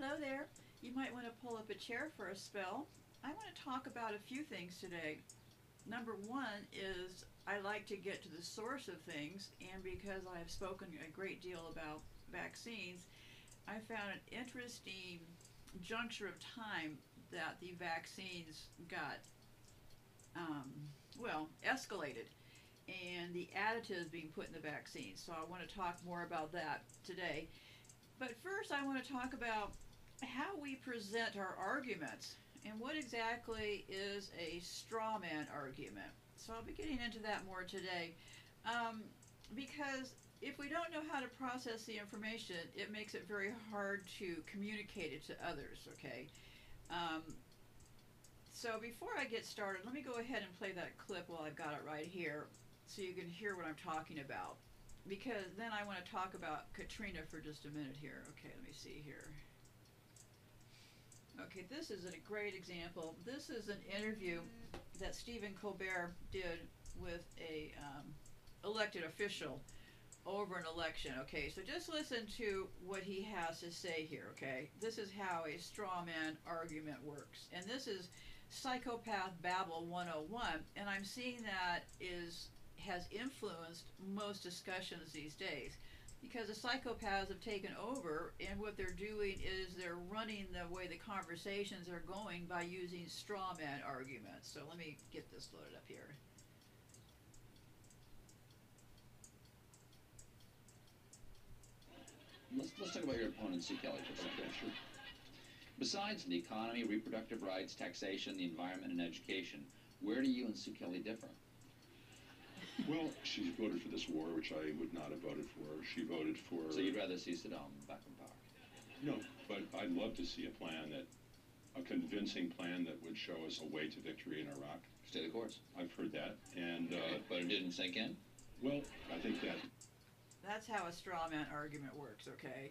Hello there. You might want to pull up a chair for a spell. I want to talk about a few things today. Number one is I like to get to the source of things, and because I have spoken a great deal about vaccines, I found an interesting juncture of time that the vaccines got, um, well, escalated, and the additives being put in the vaccines. So I want to talk more about that today. But first, I want to talk about how we present our arguments and what exactly is a straw man argument. So I'll be getting into that more today. Um, because if we don't know how to process the information, it makes it very hard to communicate it to others, okay? Um, so before I get started, let me go ahead and play that clip while I've got it right here so you can hear what I'm talking about. Because then I want to talk about Katrina for just a minute here. Okay, let me see here. Okay, this is a great example. This is an interview that Stephen Colbert did with a um, elected official over an election. Okay, so just listen to what he has to say here. Okay, this is how a straw man argument works, and this is psychopath babble 101, and I'm seeing that is has influenced most discussions these days because the psychopaths have taken over and what they're doing is they're running the way the conversations are going by using straw man arguments. So let me get this loaded up here. Let's, let's talk about your opponent, Sue Kelly, for a second. Sure. Besides the economy, reproductive rights, taxation, the environment, and education, where do you and Sue Kelly differ? Well, she voted for this war, which I would not have voted for. She voted for. So you'd rather see Saddam back in power? No, but I'd love to see a plan that, a convincing plan that would show us a way to victory in Iraq. Stay the course. I've heard that, and, Okay, uh, but it didn't sink in? well, I think that, That's how a straw man argument works, okay?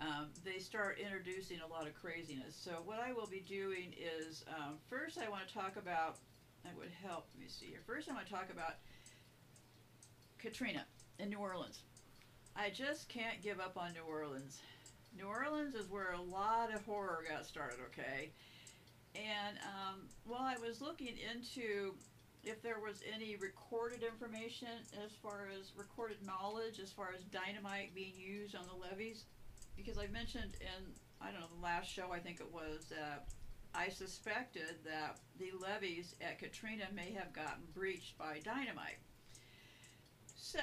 Um, they start introducing a lot of craziness. So what I will be doing is, um, first I want to talk about, that would help, let me see here. First I want to talk about Katrina in New Orleans. I just can't give up on New Orleans. New Orleans is where a lot of horror got started, okay? And um, while I was looking into if there was any recorded information as far as recorded knowledge as far as dynamite being used on the levees, because I mentioned in, I don't know, the last show I think it was, that I suspected that the levees at Katrina may have gotten breached by dynamite. So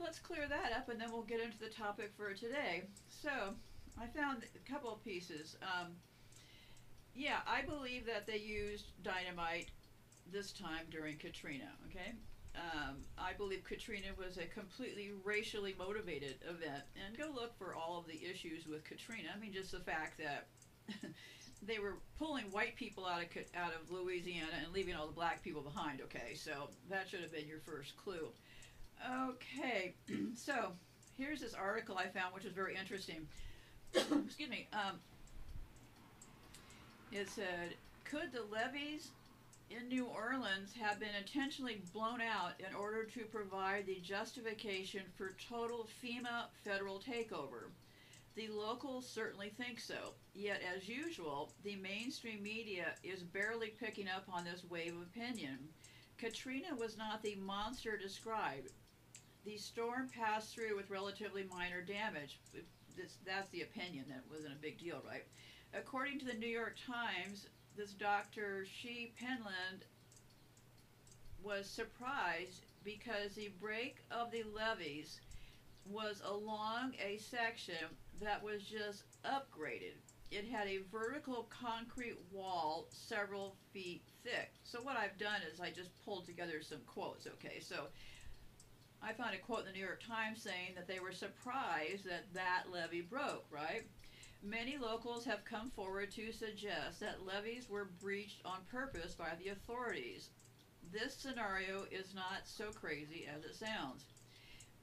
let's clear that up and then we'll get into the topic for today. So I found a couple of pieces. Um, yeah, I believe that they used dynamite this time during Katrina, okay? Um, I believe Katrina was a completely racially motivated event. And go look for all of the issues with Katrina. I mean, just the fact that they were pulling white people out of out of Louisiana and leaving all the black people behind. Okay, so that should have been your first clue. Okay, so here's this article I found, which is very interesting. Excuse me. Um, it said, "Could the levees in New Orleans have been intentionally blown out in order to provide the justification for total FEMA federal takeover?" The locals certainly think so. Yet, as usual, the mainstream media is barely picking up on this wave of opinion. Katrina was not the monster described. The storm passed through with relatively minor damage. This, that's the opinion. That wasn't a big deal, right? According to the New York Times, this Dr. Shea Penland was surprised because the break of the levees was along a section that was just upgraded. It had a vertical concrete wall several feet thick. So what I've done is I just pulled together some quotes, okay? So I found a quote in the New York Times saying that they were surprised that that levee broke, right? Many locals have come forward to suggest that levees were breached on purpose by the authorities. This scenario is not so crazy as it sounds.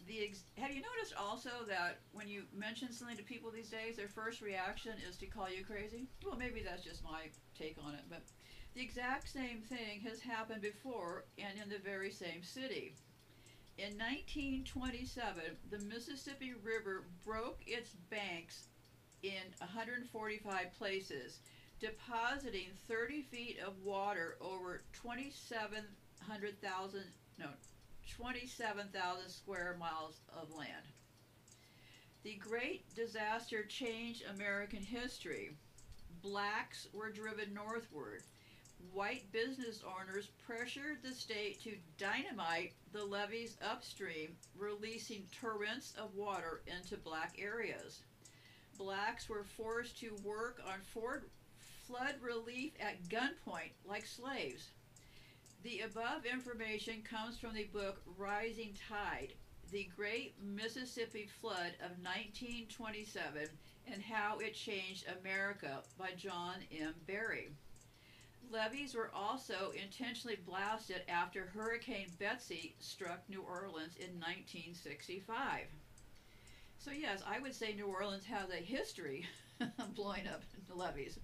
The have you noticed also that when you mention something to people these days, their first reaction is to call you crazy? Well, maybe that's just my take on it, but the exact same thing has happened before and in the very same city. In 1927, the Mississippi River broke its banks in 145 places, depositing 30 feet of water over 2700,000 no 27,000 square miles of land. The great disaster changed American history. Blacks were driven northward. White business owners pressured the state to dynamite the levees upstream, releasing torrents of water into black areas. Blacks were forced to work on flood relief at gunpoint like slaves. The above information comes from the book Rising Tide The Great Mississippi Flood of 1927 and How It Changed America by John M. Barry. Levees were also intentionally blasted after Hurricane Betsy struck New Orleans in 1965. So, yes, I would say New Orleans has a history of blowing up levees.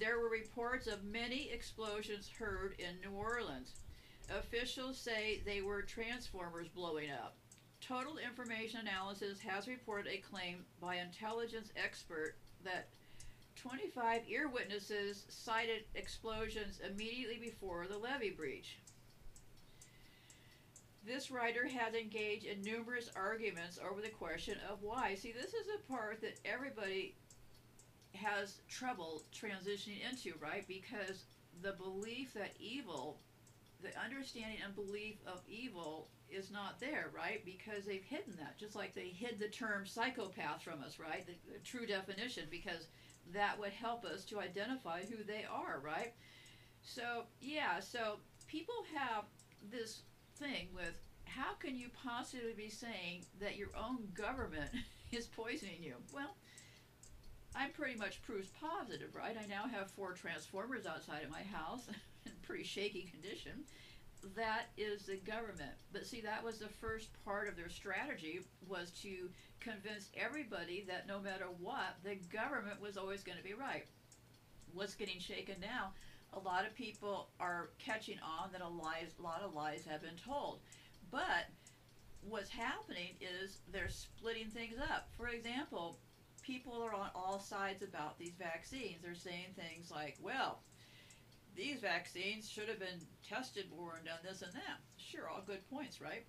There were reports of many explosions heard in New Orleans. Officials say they were transformers blowing up. Total Information Analysis has reported a claim by intelligence expert that 25 ear witnesses cited explosions immediately before the levee breach. This writer has engaged in numerous arguments over the question of why. See, this is a part that everybody has trouble transitioning into, right? Because the belief that evil, the understanding and belief of evil is not there, right? Because they've hidden that, just like they hid the term psychopath from us, right? The, the true definition, because that would help us to identify who they are, right? So, yeah, so people have this thing with how can you possibly be saying that your own government is poisoning you? Well, I'm pretty much proof positive, right? I now have four transformers outside of my house in pretty shaky condition. That is the government. But see, that was the first part of their strategy was to convince everybody that no matter what, the government was always going to be right. What's getting shaken now? A lot of people are catching on that a, lies, a lot of lies have been told. But what's happening is they're splitting things up. For example, people are on all sides about these vaccines. They're saying things like, well, these vaccines should have been tested more and done this and that. Sure, all good points, right?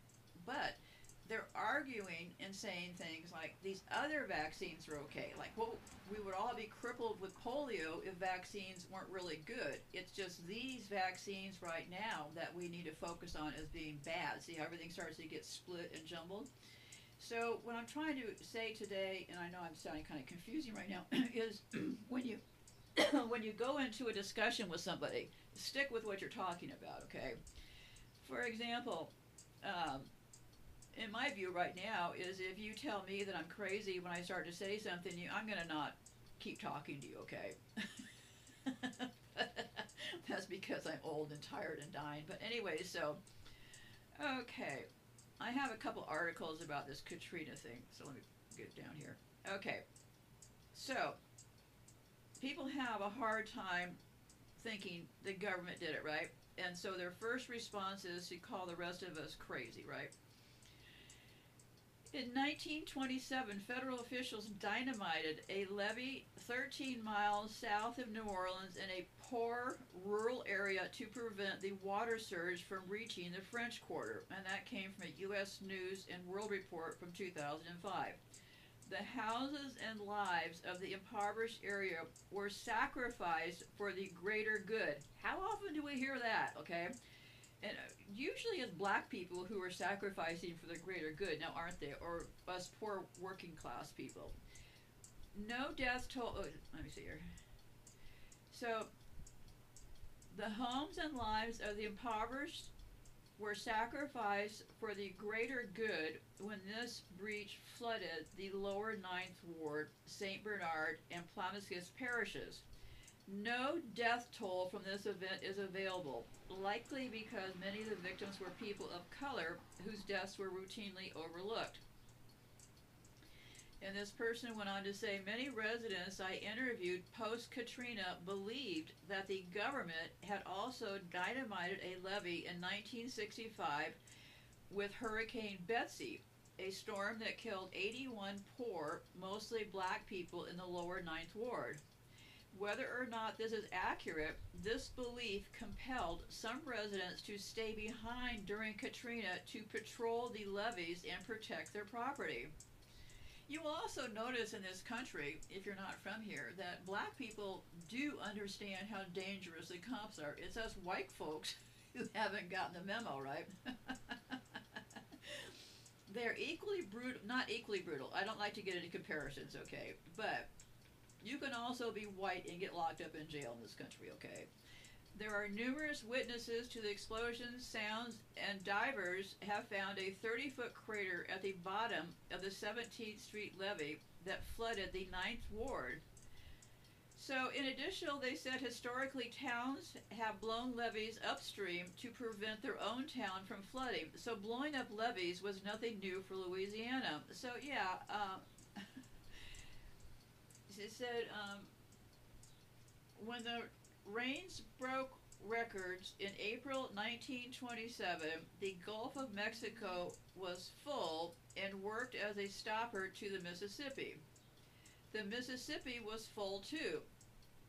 But they're arguing and saying things like these other vaccines are okay. Like, well, we would all be crippled with polio if vaccines weren't really good. It's just these vaccines right now that we need to focus on as being bad. See, how everything starts to get split and jumbled. So, what I'm trying to say today, and I know I'm sounding kind of confusing right now, is when you when you go into a discussion with somebody, stick with what you're talking about. Okay. For example. Um, in my view right now is if you tell me that I'm crazy when I start to say something, you, I'm going to not keep talking to you, okay? That's because I'm old and tired and dying. But anyway, so okay, I have a couple articles about this Katrina thing. So let me get down here. Okay, so people have a hard time thinking the government did it right, and so their first response is to call the rest of us crazy, right? In 1927, federal officials dynamited a levee 13 miles south of New Orleans in a poor rural area to prevent the water surge from reaching the French Quarter, and that came from a U.S. News and World Report from 2005. The houses and lives of the impoverished area were sacrificed for the greater good. How often do we hear that, okay? and uh, usually it's black people who are sacrificing for the greater good now aren't they or us poor working class people no death toll oh, let me see here so the homes and lives of the impoverished were sacrificed for the greater good when this breach flooded the lower ninth ward st bernard and Plaquemines parishes no death toll from this event is available, likely because many of the victims were people of color whose deaths were routinely overlooked. And this person went on to say many residents I interviewed post Katrina believed that the government had also dynamited a levee in 1965 with Hurricane Betsy, a storm that killed 81 poor, mostly black people in the lower Ninth Ward. Whether or not this is accurate, this belief compelled some residents to stay behind during Katrina to patrol the levees and protect their property. You will also notice in this country, if you're not from here, that black people do understand how dangerous the cops are. It's us white folks who haven't gotten the memo, right? They're equally brutal, not equally brutal. I don't like to get into comparisons, okay? But you can also be white and get locked up in jail in this country, okay? There are numerous witnesses to the explosions, sounds, and divers have found a 30 foot crater at the bottom of the 17th Street levee that flooded the 9th Ward. So, in addition, they said historically towns have blown levees upstream to prevent their own town from flooding. So, blowing up levees was nothing new for Louisiana. So, yeah, um, said um, when the rains broke records in April 1927, the Gulf of Mexico was full and worked as a stopper to the Mississippi. The Mississippi was full too,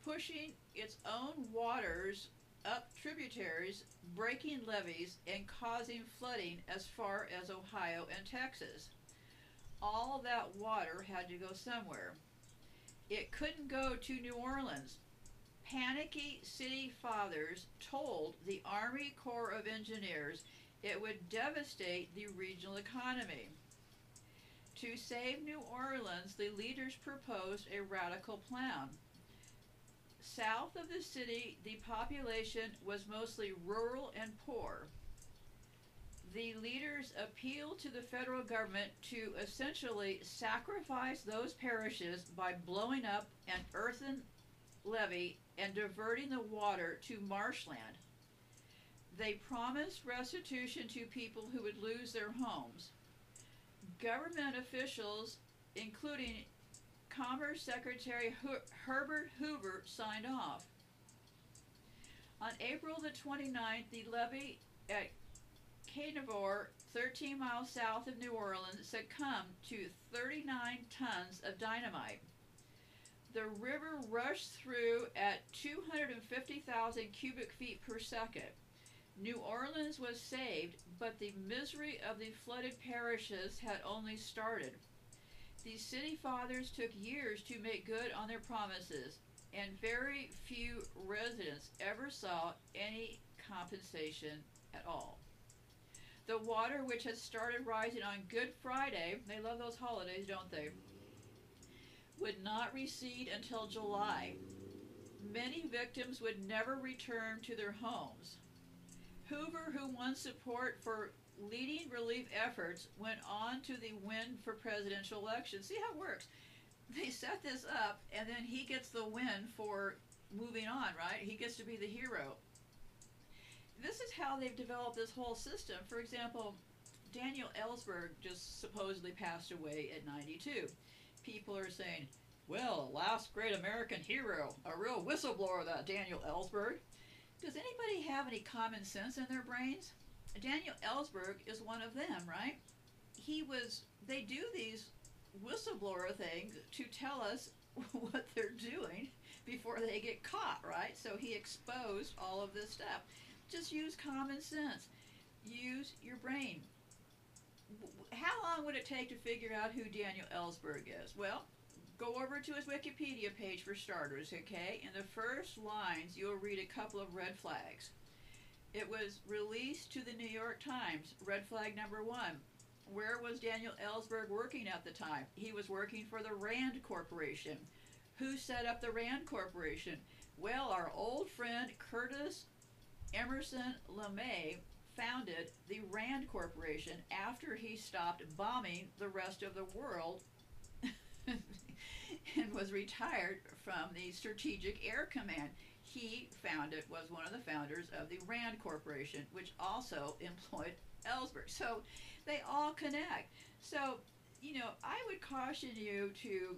pushing its own waters up tributaries, breaking levees, and causing flooding as far as Ohio and Texas. All that water had to go somewhere. It couldn't go to New Orleans. Panicky city fathers told the Army Corps of Engineers it would devastate the regional economy. To save New Orleans, the leaders proposed a radical plan. South of the city, the population was mostly rural and poor. The leaders appealed to the federal government to essentially sacrifice those parishes by blowing up an earthen levee and diverting the water to marshland. They promised restitution to people who would lose their homes. Government officials, including Commerce Secretary Herbert Hoover, signed off. On April the 29th, the levee at Caernarvon, 13 miles south of New Orleans, succumbed to 39 tons of dynamite. The river rushed through at 250,000 cubic feet per second. New Orleans was saved, but the misery of the flooded parishes had only started. The city fathers took years to make good on their promises, and very few residents ever saw any compensation at all. The water, which had started rising on Good Friday, they love those holidays, don't they? Would not recede until July. Many victims would never return to their homes. Hoover, who won support for leading relief efforts, went on to the win for presidential election. See how it works. They set this up, and then he gets the win for moving on, right? He gets to be the hero. This is how they've developed this whole system. For example, Daniel Ellsberg just supposedly passed away at 92 people are saying, well, last great American hero, a real whistleblower, that Daniel Ellsberg. Does anybody have any common sense in their brains? Daniel Ellsberg is one of them, right? He was, they do these whistleblower things to tell us what they're doing before they get caught, right? So he exposed all of this stuff. Just use common sense. Use your brain how long would it take to figure out who Daniel Ellsberg is? Well, go over to his Wikipedia page for starters, okay? In the first lines, you'll read a couple of red flags. It was released to the New York Times, red flag number one. Where was Daniel Ellsberg working at the time? He was working for the RAND Corporation. Who set up the RAND Corporation? Well, our old friend Curtis Emerson LeMay founded the RAND Corporation after he stopped bombing the rest of the world and was retired from the Strategic Air Command. He founded, was one of the founders of the RAND Corporation, which also employed Ellsberg. So they all connect. So, you know, I would caution you to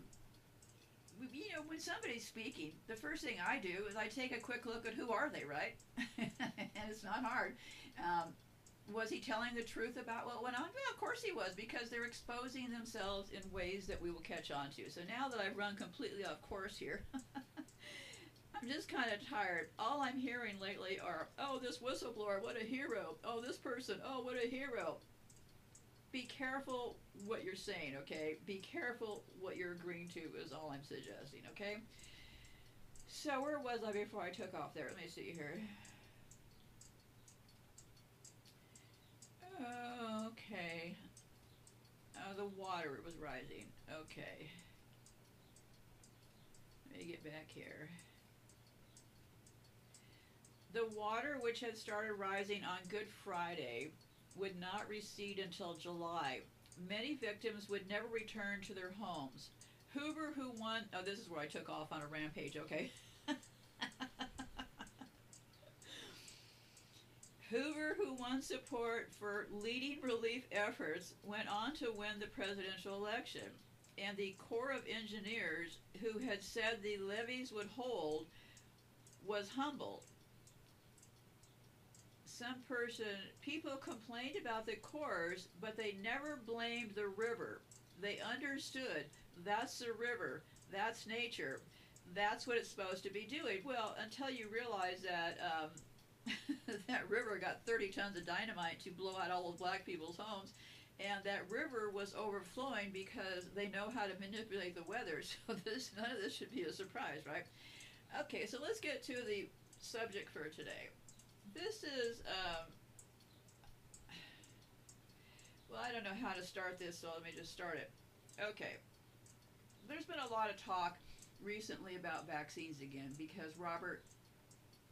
you know, when somebody's speaking, the first thing I do is I take a quick look at who are they, right? and it's not hard. Um, Was he telling the truth about what went on? Well, of course he was, because they're exposing themselves in ways that we will catch on to. So now that I've run completely off course here, I'm just kind of tired. All I'm hearing lately are, oh, this whistleblower, what a hero. Oh, this person, oh, what a hero. Be careful what you're saying, okay? Be careful what you're agreeing to, is all I'm suggesting, okay? So, where was I before I took off there? Let me see here. Okay. Oh, the water was rising. Okay. Let me get back here. The water, which had started rising on Good Friday, would not recede until July. Many victims would never return to their homes. Hoover, who won. Oh, this is where I took off on a rampage, okay? Who won support for leading relief efforts, went on to win the presidential election. And the Corps of Engineers, who had said the levees would hold, was humbled. Some person, people complained about the Corps, but they never blamed the river. They understood that's the river, that's nature, that's what it's supposed to be doing. Well, until you realize that um, that river got 30 tons of dynamite to blow out all those black people's homes. And that river was overflowing because they know how to manipulate the weather. So this none of this should be a surprise, right? Okay, so let's get to the subject for today. This is um, well, I don't know how to start this, so let me just start it. Okay, there's been a lot of talk recently about vaccines again because Robert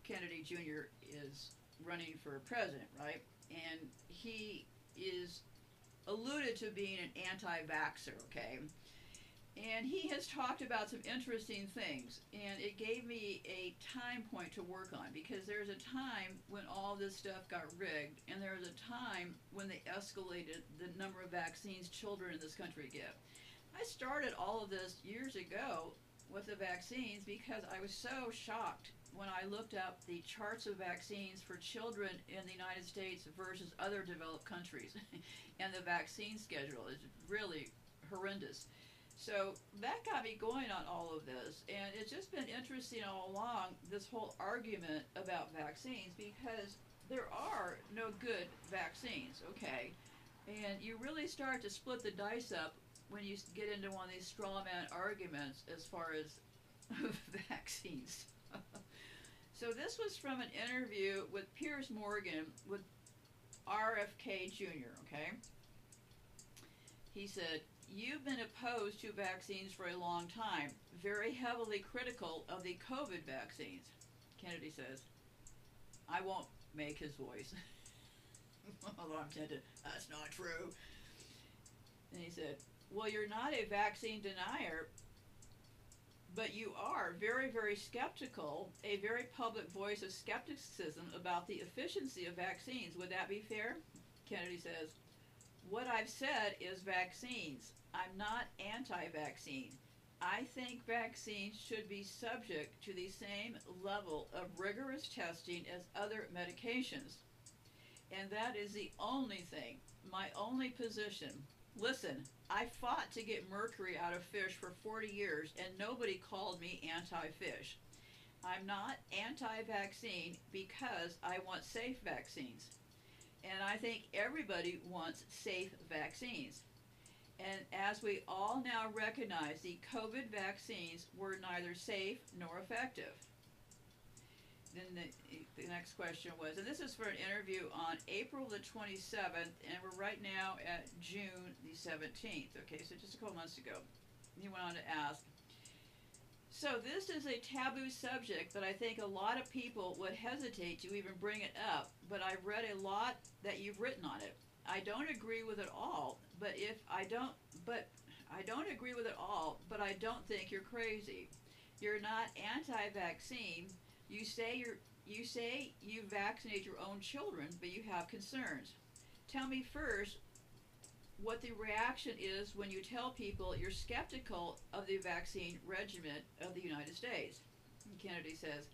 Kennedy Jr. is running for president, right? And he is alluded to being an anti vaxxer, okay? And he has talked about some interesting things, and it gave me a time point to work on because there's a time when all this stuff got rigged, and there was a time when they escalated the number of vaccines children in this country get. I started all of this years ago with the vaccines because I was so shocked when I looked up the charts of vaccines for children in the United States versus other developed countries, and the vaccine schedule is really horrendous. So that got me going on all of this, and it's just been interesting all along this whole argument about vaccines because there are no good vaccines, okay? And you really start to split the dice up when you get into one of these straw man arguments as far as vaccines. So this was from an interview with Piers Morgan with RFK Jr., okay? He said, You've been opposed to vaccines for a long time, very heavily critical of the COVID vaccines. Kennedy says, I won't make his voice. Although I'm tempted, that's not true. And he said, Well, you're not a vaccine denier, but you are very, very skeptical, a very public voice of skepticism about the efficiency of vaccines. Would that be fair? Kennedy says, What I've said is vaccines. I'm not anti vaccine. I think vaccines should be subject to the same level of rigorous testing as other medications. And that is the only thing, my only position. Listen, I fought to get mercury out of fish for 40 years and nobody called me anti fish. I'm not anti vaccine because I want safe vaccines. And I think everybody wants safe vaccines. And as we all now recognize, the COVID vaccines were neither safe nor effective. Then the, the next question was, and this is for an interview on April the 27th, and we're right now at June the 17th. Okay, so just a couple months ago. He went on to ask, so this is a taboo subject that I think a lot of people would hesitate to even bring it up, but I've read a lot that you've written on it. I don't agree with it all, but if I don't, but I don't agree with it all, but I don't think you're crazy. You're not anti-vaccine. You say you're you say you vaccinate your own children, but you have concerns. Tell me first what the reaction is when you tell people you're skeptical of the vaccine regimen of the United States. Kennedy says,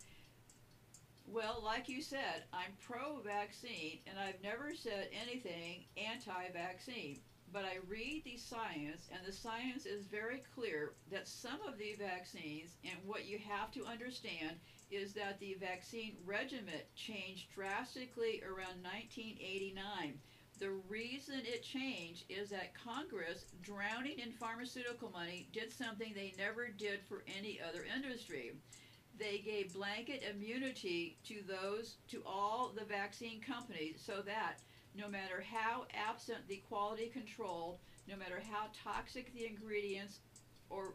Well, like you said, I'm pro vaccine and I've never said anything anti vaccine. But I read the science, and the science is very clear that some of the vaccines, and what you have to understand is that the vaccine regimen changed drastically around 1989. The reason it changed is that Congress, drowning in pharmaceutical money, did something they never did for any other industry they gave blanket immunity to those to all the vaccine companies so that no matter how absent the quality control, no matter how toxic the ingredients or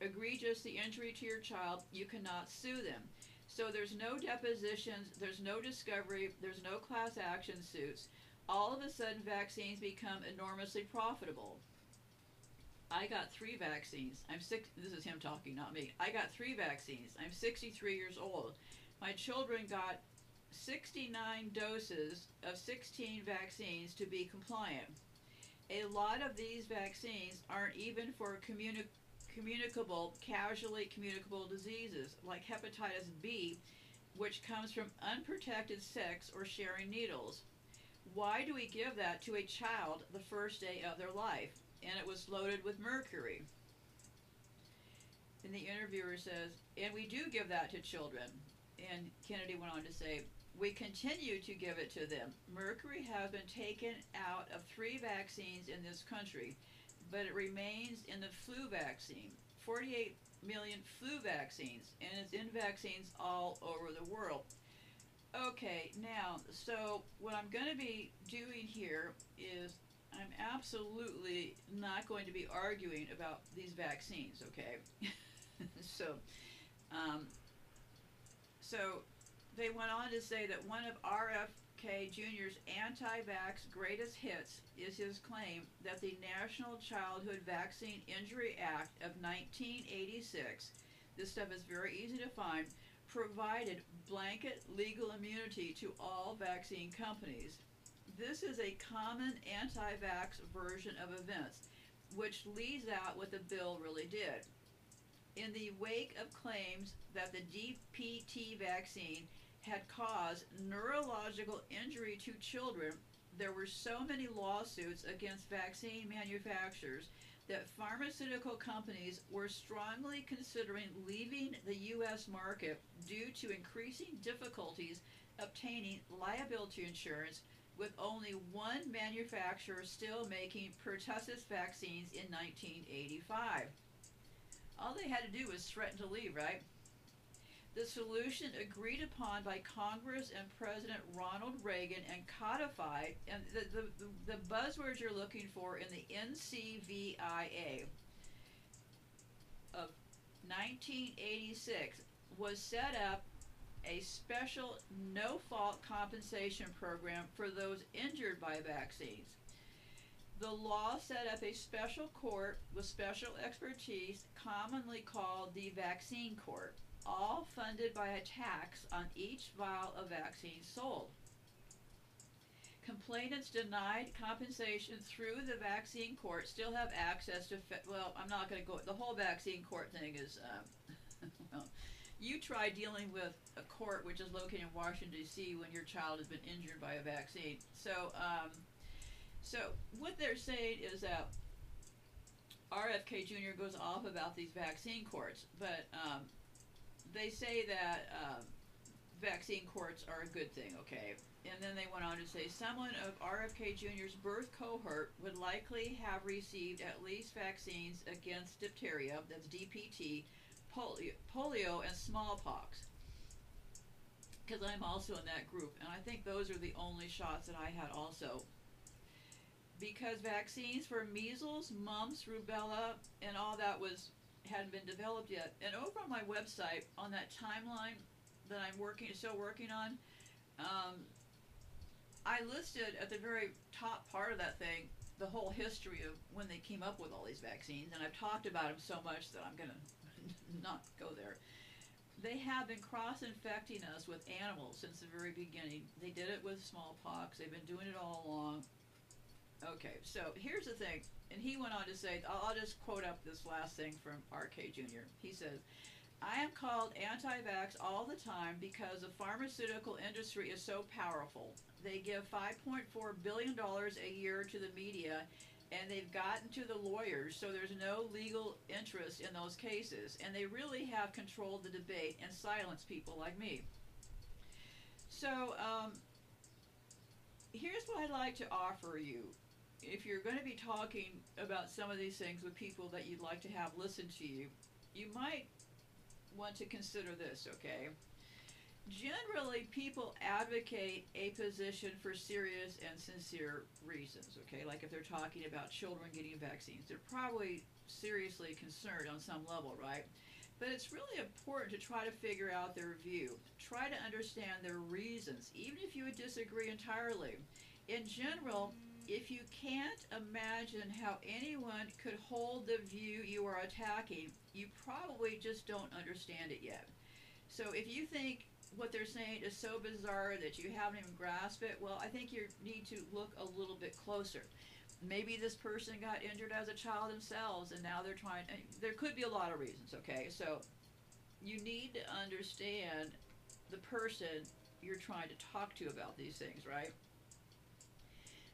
egregious the injury to your child, you cannot sue them. So there's no depositions, there's no discovery, there's no class action suits. All of a sudden, vaccines become enormously profitable. I got three vaccines. I'm six. This is him talking, not me. I got three vaccines. I'm 63 years old. My children got 69 doses of 16 vaccines to be compliant. A lot of these vaccines aren't even for communi- communicable, casually communicable diseases like hepatitis B, which comes from unprotected sex or sharing needles. Why do we give that to a child the first day of their life? And it was loaded with mercury. And the interviewer says, and we do give that to children. And Kennedy went on to say, we continue to give it to them. Mercury has been taken out of three vaccines in this country, but it remains in the flu vaccine. 48 million flu vaccines, and it's in vaccines all over the world. Okay, now, so what I'm going to be doing here is I'm absolutely not going to be arguing about these vaccines, okay? so, um, so they went on to say that one of RFK Jr.'s anti vax greatest hits is his claim that the National Childhood Vaccine Injury Act of 1986, this stuff is very easy to find, provided blanket legal immunity to all vaccine companies. This is a common anti vax version of events, which leaves out what the bill really did. In the wake of claims that the DPT vaccine had caused neurological injury to children, there were so many lawsuits against vaccine manufacturers that pharmaceutical companies were strongly considering leaving the U.S. market due to increasing difficulties obtaining liability insurance, with only one manufacturer still making pertussis vaccines in 1985. All they had to do was threaten to leave, right? The solution agreed upon by Congress and President Ronald Reagan and codified, and the, the, the, buzzwords you're looking for in the NCVIA of 1986 was set up a special no fault compensation program for those injured by vaccines. The law set up a special court with special expertise, commonly called the Vaccine Court all funded by a tax on each vial of vaccine sold. Complainants denied compensation through the vaccine court still have access to, fe- well, I'm not going to go, the whole vaccine court thing is, um, well, you try dealing with a court which is located in Washington, D.C. when your child has been injured by a vaccine. So, um, so what they're saying is that RFK Jr. goes off about these vaccine courts, but um, they say that um, vaccine courts are a good thing, okay? And then they went on to say someone of RFK Jr.'s birth cohort would likely have received at least vaccines against diphtheria, that's DPT, polio, polio and smallpox. Because I'm also in that group, and I think those are the only shots that I had also. Because vaccines for measles, mumps, rubella, and all that was hadn't been developed yet. And over on my website, on that timeline that I'm working, still working on, um, I listed at the very top part of that thing the whole history of when they came up with all these vaccines, and I've talked about them so much that I'm gonna not go there. They have been cross-infecting us with animals since the very beginning. They did it with smallpox. They've been doing it all along. Okay, so here's the thing and he went on to say, I'll, just quote up this last thing from R.K. Jr. He says, I am called anti-vax all the time because the pharmaceutical industry is so powerful. They give 5.4 billion dollars a year to the media and they've gotten to the lawyers so there's no legal interest in those cases and they really have controlled the debate and silenced people like me. So um, here's what I'd like to offer you. If you're going to be talking about some of these things with people that you'd like to have listen to you, you might want to consider this, okay? Generally, people advocate a position for serious and sincere reasons, okay? Like if they're talking about children getting vaccines, they're probably seriously concerned on some level, right? But it's really important to try to figure out their view. Try to understand their reasons, even if you would disagree entirely. In general, if you can't imagine how anyone could hold the view you are attacking, you probably just don't understand it yet. So if you think what they're saying is so bizarre that you haven't even grasped it, well, I think you need to look a little bit closer. Maybe this person got injured as a child themselves and now they're trying, there could be a lot of reasons, okay? So you need to understand the person you're trying to talk to about these things, right?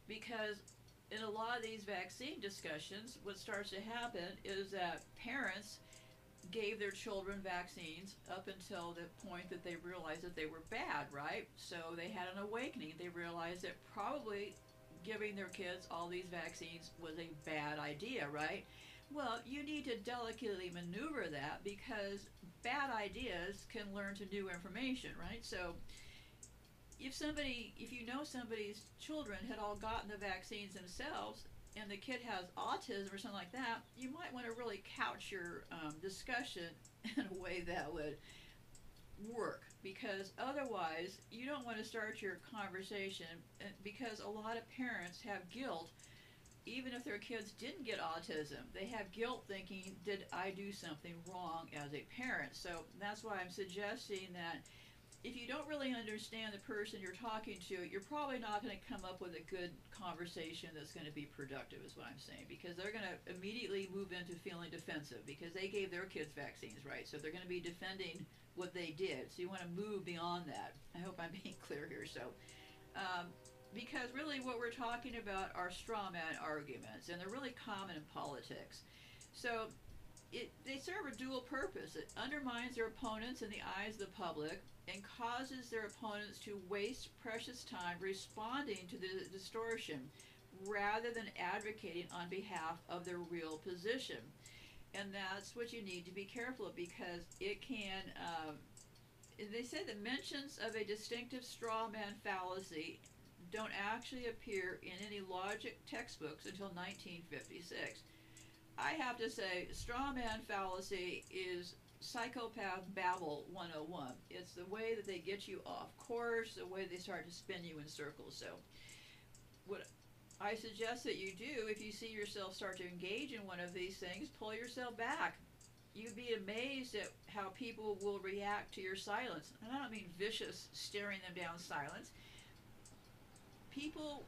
Because in a lot of these vaccine discussions, what starts to happen is that parents gave their children vaccines up until the point that they realized that they were bad, right? So they had an awakening. They realized that probably giving their kids all these vaccines was a bad idea, right? Well, you need to delicately maneuver that because bad ideas can learn to new information, right? So if somebody, if you know somebody's children had all gotten the vaccines themselves, and the kid has autism or something like that, you might want to really couch your um, discussion in a way that would work. Because otherwise you don't want to start your conversation uh, because a lot of parents have guilt even if their kids didn't get autism they have guilt thinking did i do something wrong as a parent? So that's why i'm suggesting that if you don't really understand the person you're talking to, you're probably not going to come up with a good conversation that's going to be productive, is what I'm saying. Because they're going to immediately move into feeling defensive because they gave their kids vaccines, right? So they're going to be defending what they did. So you want to move beyond that. I hope I'm being clear here. So, um, because really what we're talking about are straw man arguments, and they're really common in politics. So it, they serve a dual purpose. It undermines their opponents in the eyes of the public and causes their opponents to waste precious time responding to the distortion rather than advocating on behalf of their real position. And that's what you need to be careful of because it can. Um, they say the mentions of a distinctive straw man fallacy don't actually appear in any logic textbooks until 1956. I have to say, straw man fallacy is psychopath babble 101. It's the way that they get you off course, the way they start to spin you in circles. So, what I suggest that you do, if you see yourself start to engage in one of these things, pull yourself back. You'd be amazed at how people will react to your silence. And I don't mean vicious, staring them down silence. People,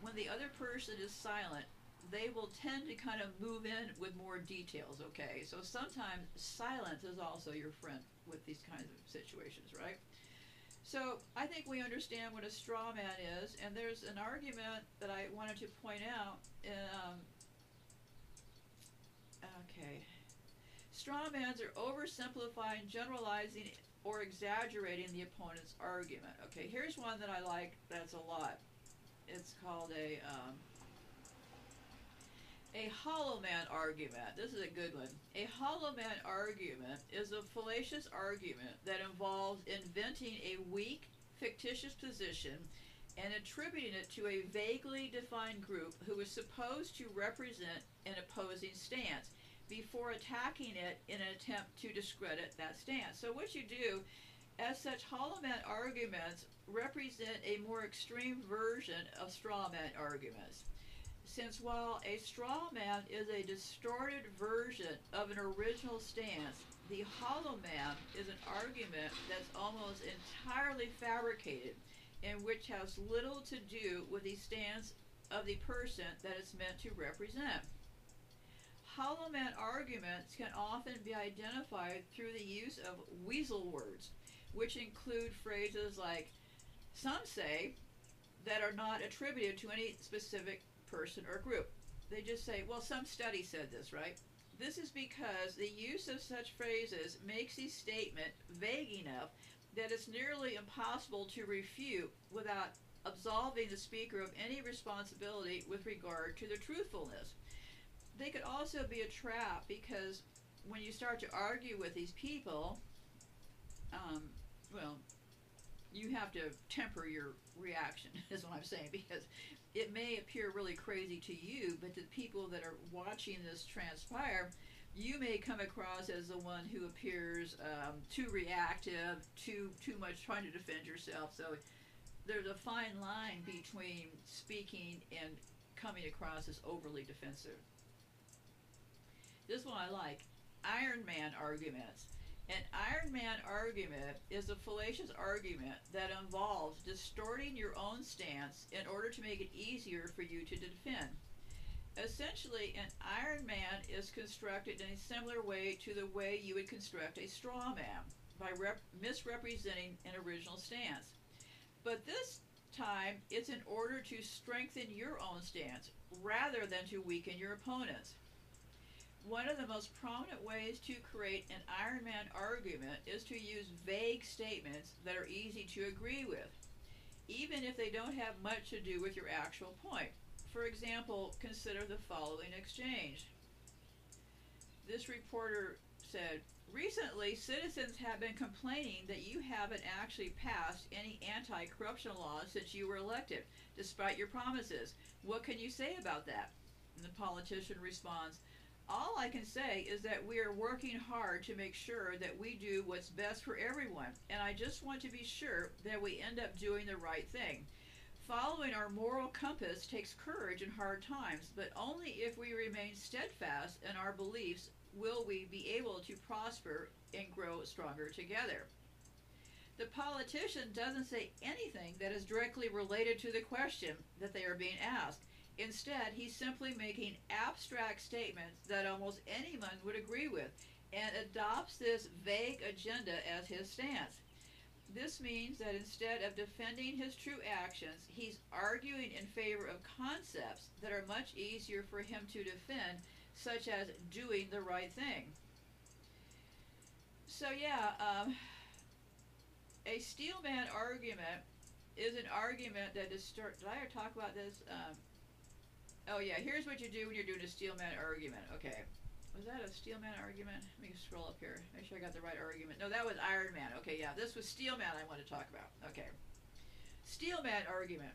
when the other person is silent, they will tend to kind of move in with more details, okay? So sometimes silence is also your friend with these kinds of situations, right? So I think we understand what a straw man is, and there's an argument that I wanted to point out. Um, okay. Straw mans are oversimplifying, generalizing, or exaggerating the opponent's argument. Okay, here's one that I like that's a lot. It's called a um, a hollow man argument. This is a good one. A hollow man argument is a fallacious argument that involves inventing a weak, fictitious position and attributing it to a vaguely defined group who is supposed to represent an opposing stance before attacking it in an attempt to discredit that stance. So, what you do, as such, hollow man arguments represent a more extreme version of straw man arguments since while a straw man is a distorted version of an original stance, the hollow man is an argument that's almost entirely fabricated and which has little to do with the stance of the person that it's meant to represent. hollow man arguments can often be identified through the use of weasel words, which include phrases like some say that are not attributed to any specific person or group. They just say, well, some study said this, right? This is because the use of such phrases makes the statement vague enough that it's nearly impossible to refute without absolving the speaker of any responsibility with regard to the truthfulness. They could also be a trap because when you start to argue with these people, um, well, you have to temper your reaction, is what I'm saying, because it may appear really crazy to you, but to people that are watching this transpire, you may come across as the one who appears um, too reactive, too too much trying to defend yourself. So there's a fine line between speaking and coming across as overly defensive. This one I like. Iron Man arguments. An Iron Man argument is a fallacious argument that involves distorting your own stance in order to make it easier for you to defend. Essentially, an Iron Man is constructed in a similar way to the way you would construct a straw man by rep- misrepresenting an original stance. But this time, it's in order to strengthen your own stance rather than to weaken your opponent's. One of the most prominent ways to create an Iron Man argument is to use vague statements that are easy to agree with, even if they don't have much to do with your actual point. For example, consider the following exchange. This reporter said, Recently, citizens have been complaining that you haven't actually passed any anti corruption laws since you were elected, despite your promises. What can you say about that? And the politician responds, all I can say is that we are working hard to make sure that we do what's best for everyone, and I just want to be sure that we end up doing the right thing. Following our moral compass takes courage in hard times, but only if we remain steadfast in our beliefs will we be able to prosper and grow stronger together. The politician doesn't say anything that is directly related to the question that they are being asked. Instead, he's simply making abstract statements that almost anyone would agree with and adopts this vague agenda as his stance. This means that instead of defending his true actions, he's arguing in favor of concepts that are much easier for him to defend, such as doing the right thing. So, yeah, um, a steelman argument is an argument that distort. Did I ever talk about this? Um, oh, yeah, here's what you do when you're doing a steelman argument. Okay. Was that a Steelman argument? Let me scroll up here. Make sure I got the right argument. No, that was Iron Man. Okay, yeah, this was Steelman I want to talk about. Okay. Steelman argument.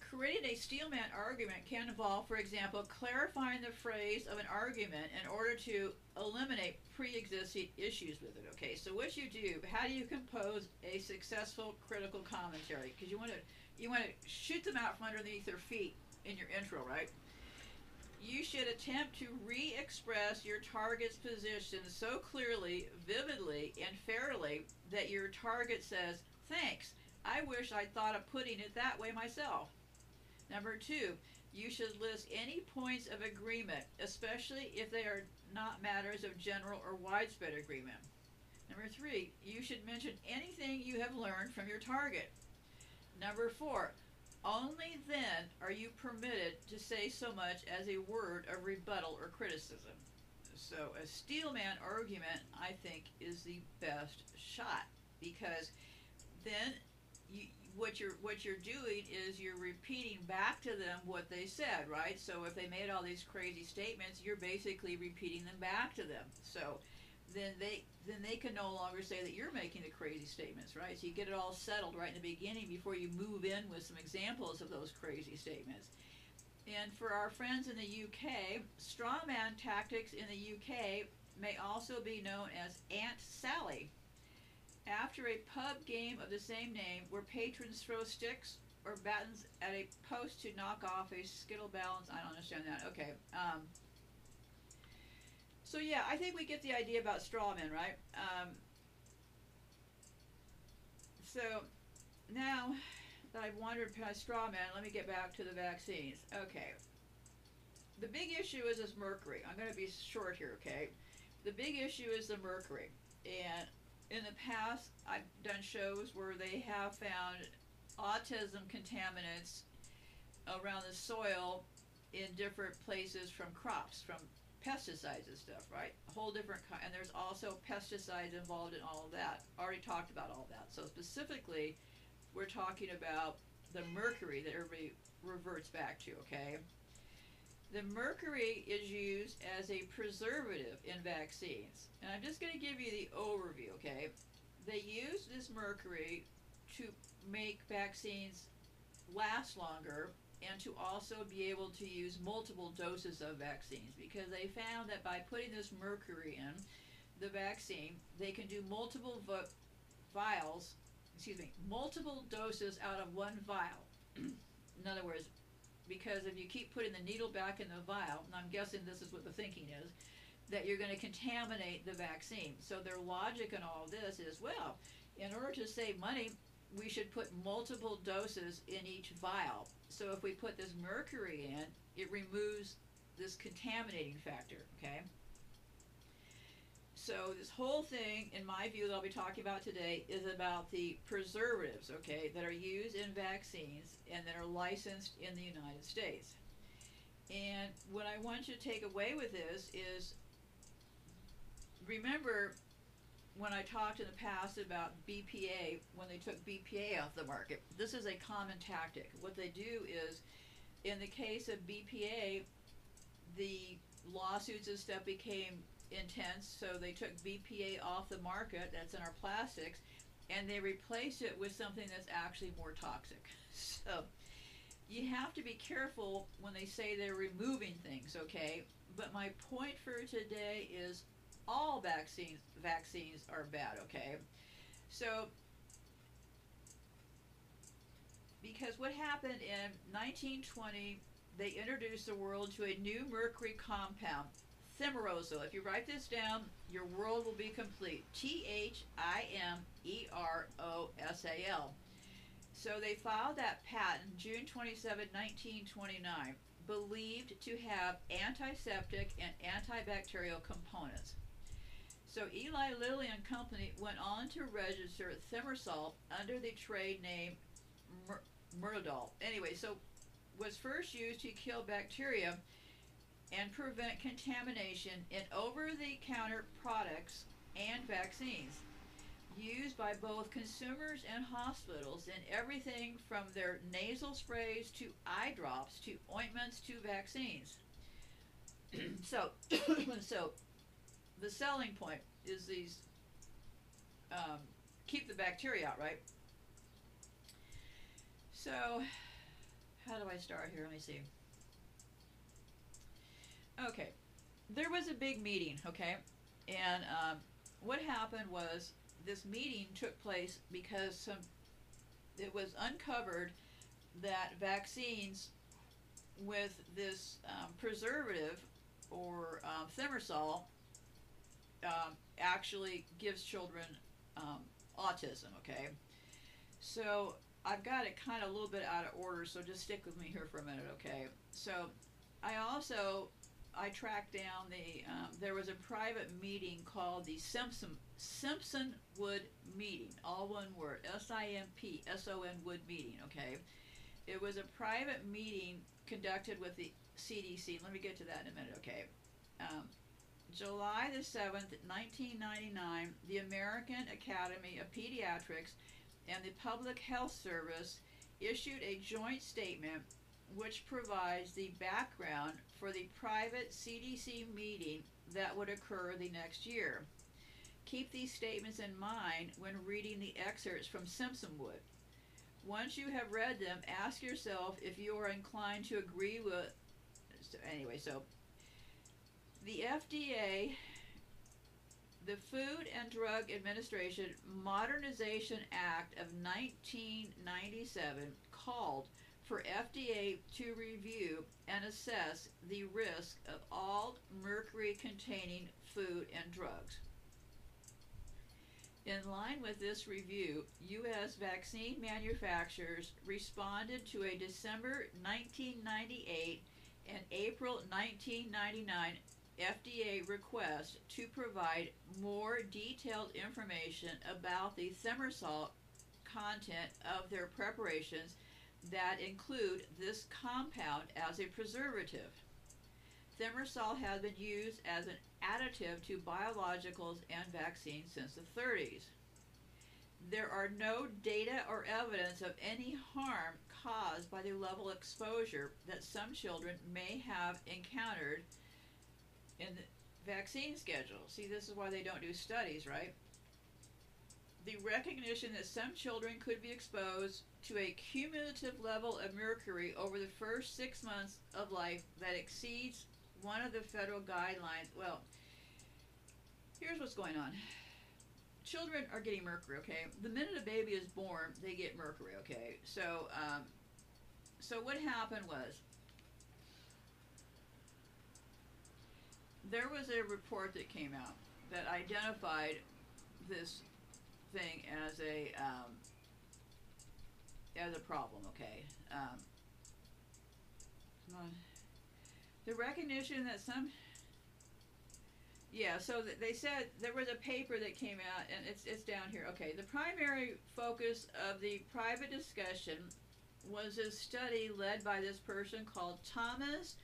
Creating a Steelman argument can involve, for example, clarifying the phrase of an argument in order to eliminate pre-existing issues with it. Okay, so what you do, how do you compose a successful critical commentary? Because you want to you want to shoot them out from underneath their feet in your intro, right? you should attempt to re express your target's position so clearly, vividly, and fairly that your target says, Thanks, I wish I'd thought of putting it that way myself. Number two, you should list any points of agreement, especially if they are not matters of general or widespread agreement. Number three, you should mention anything you have learned from your target. Number four, only then are you permitted to say so much as a word of rebuttal or criticism. So a steelman argument, I think, is the best shot because then you, what you're what you're doing is you're repeating back to them what they said, right? So if they made all these crazy statements, you're basically repeating them back to them. So then they then they can no longer say that you're making the crazy statements, right? So you get it all settled right in the beginning before you move in with some examples of those crazy statements. And for our friends in the UK, straw man tactics in the UK may also be known as Aunt Sally. After a pub game of the same name where patrons throw sticks or battens at a post to knock off a skittle balance, I don't understand that. Okay. Um, so yeah, I think we get the idea about straw strawmen, right? Um, so now that I've wandered past straw strawmen, let me get back to the vaccines. Okay. the big issue is this mercury. I'm going to be short here, okay? The big issue is the mercury. And in the past, I've done shows where they have found autism contaminants around the soil in different places from crops, from pesticides and stuff, right? A whole different kind. And there's also pesticides involved in all of that. Already talked about all that. So specifically, we're talking about the mercury that everybody reverts back to, okay? The mercury is used as a preservative in vaccines. And I'm just going to give you the overview, okay? They use this mercury to make vaccines last longer and to also be able to use multiple doses of vaccines because they found that by putting this mercury in the vaccine, they can do multiple vo- vials, excuse me, multiple doses out of one vial. in other words, because if you keep putting the needle back in the vial, and I'm guessing this is what the thinking is, that you're going to contaminate the vaccine. So their logic in all this is, well, in order to save money, we should put multiple doses in each vial. So if we put this mercury in, it removes this contaminating factor, okay? So this whole thing, in my view, that I'll be talking about today is about the preservatives, okay, that are used in vaccines and that are licensed in the United States. And what I want you to take away with this is remember when I talked in the past about BPA, when they took BPA off the market, this is a common tactic. What they do is, in the case of BPA, the lawsuits and stuff became intense, so they took BPA off the market, that's in our plastics, and they replaced it with something that's actually more toxic. So, you have to be careful when they say they're removing things, okay? But my point for today is all vaccines vaccines are bad, okay? So because what happened in 1920 they introduced the world to a new mercury compound, thimerosal. If you write this down, your world will be complete. T H I M E R O S A L. So they filed that patent June 27, 1929, believed to have antiseptic and antibacterial components. So Eli Lilly and Company went on to register thimerosal under the trade name Merthiolate. Anyway, so was first used to kill bacteria and prevent contamination in over-the-counter products and vaccines used by both consumers and hospitals in everything from their nasal sprays to eye drops to ointments to vaccines. so, so the selling point is these um, keep the bacteria out, right? So, how do I start here? Let me see. Okay, there was a big meeting, okay, and um, what happened was this meeting took place because some it was uncovered that vaccines with this um, preservative or um, thimerosal um, actually gives children um, autism. Okay, so I've got it kind of a little bit out of order, so just stick with me here for a minute. Okay, so I also I tracked down the um, there was a private meeting called the Simpson Simpson Wood meeting, all one word, S I M P S O N Wood meeting. Okay, it was a private meeting conducted with the CDC. Let me get to that in a minute. Okay. Um, July the 7th, 1999, the American Academy of Pediatrics and the Public Health Service issued a joint statement which provides the background for the private CDC meeting that would occur the next year. Keep these statements in mind when reading the excerpts from Simpsonwood. Once you have read them, ask yourself if you are inclined to agree with. So anyway, so the FDA, the Food and Drug Administration Modernization Act of 1997 called for FDA to review and assess the risk of all mercury containing food and drugs. In line with this review, U.S. vaccine manufacturers responded to a December 1998 and April 1999 FDA request to provide more detailed information about the thimerosal content of their preparations that include this compound as a preservative. Thimerosal has been used as an additive to biologicals and vaccines since the 30s. There are no data or evidence of any harm caused by the level of exposure that some children may have encountered in the vaccine schedule. See, this is why they don't do studies, right? The recognition that some children could be exposed to a cumulative level of mercury over the first six months of life that exceeds one of the federal guidelines. Well, here's what's going on. Children are getting mercury, okay? The minute a baby is born, they get mercury, okay? So, um, so what happened was there was a report that came out that identified this thing as a um, as a problem. Okay, um, come on. the recognition that some yeah, so th- they said there was a paper that came out, and it's it's down here. Okay, the primary focus of the private discussion was a study led by this person called Thomas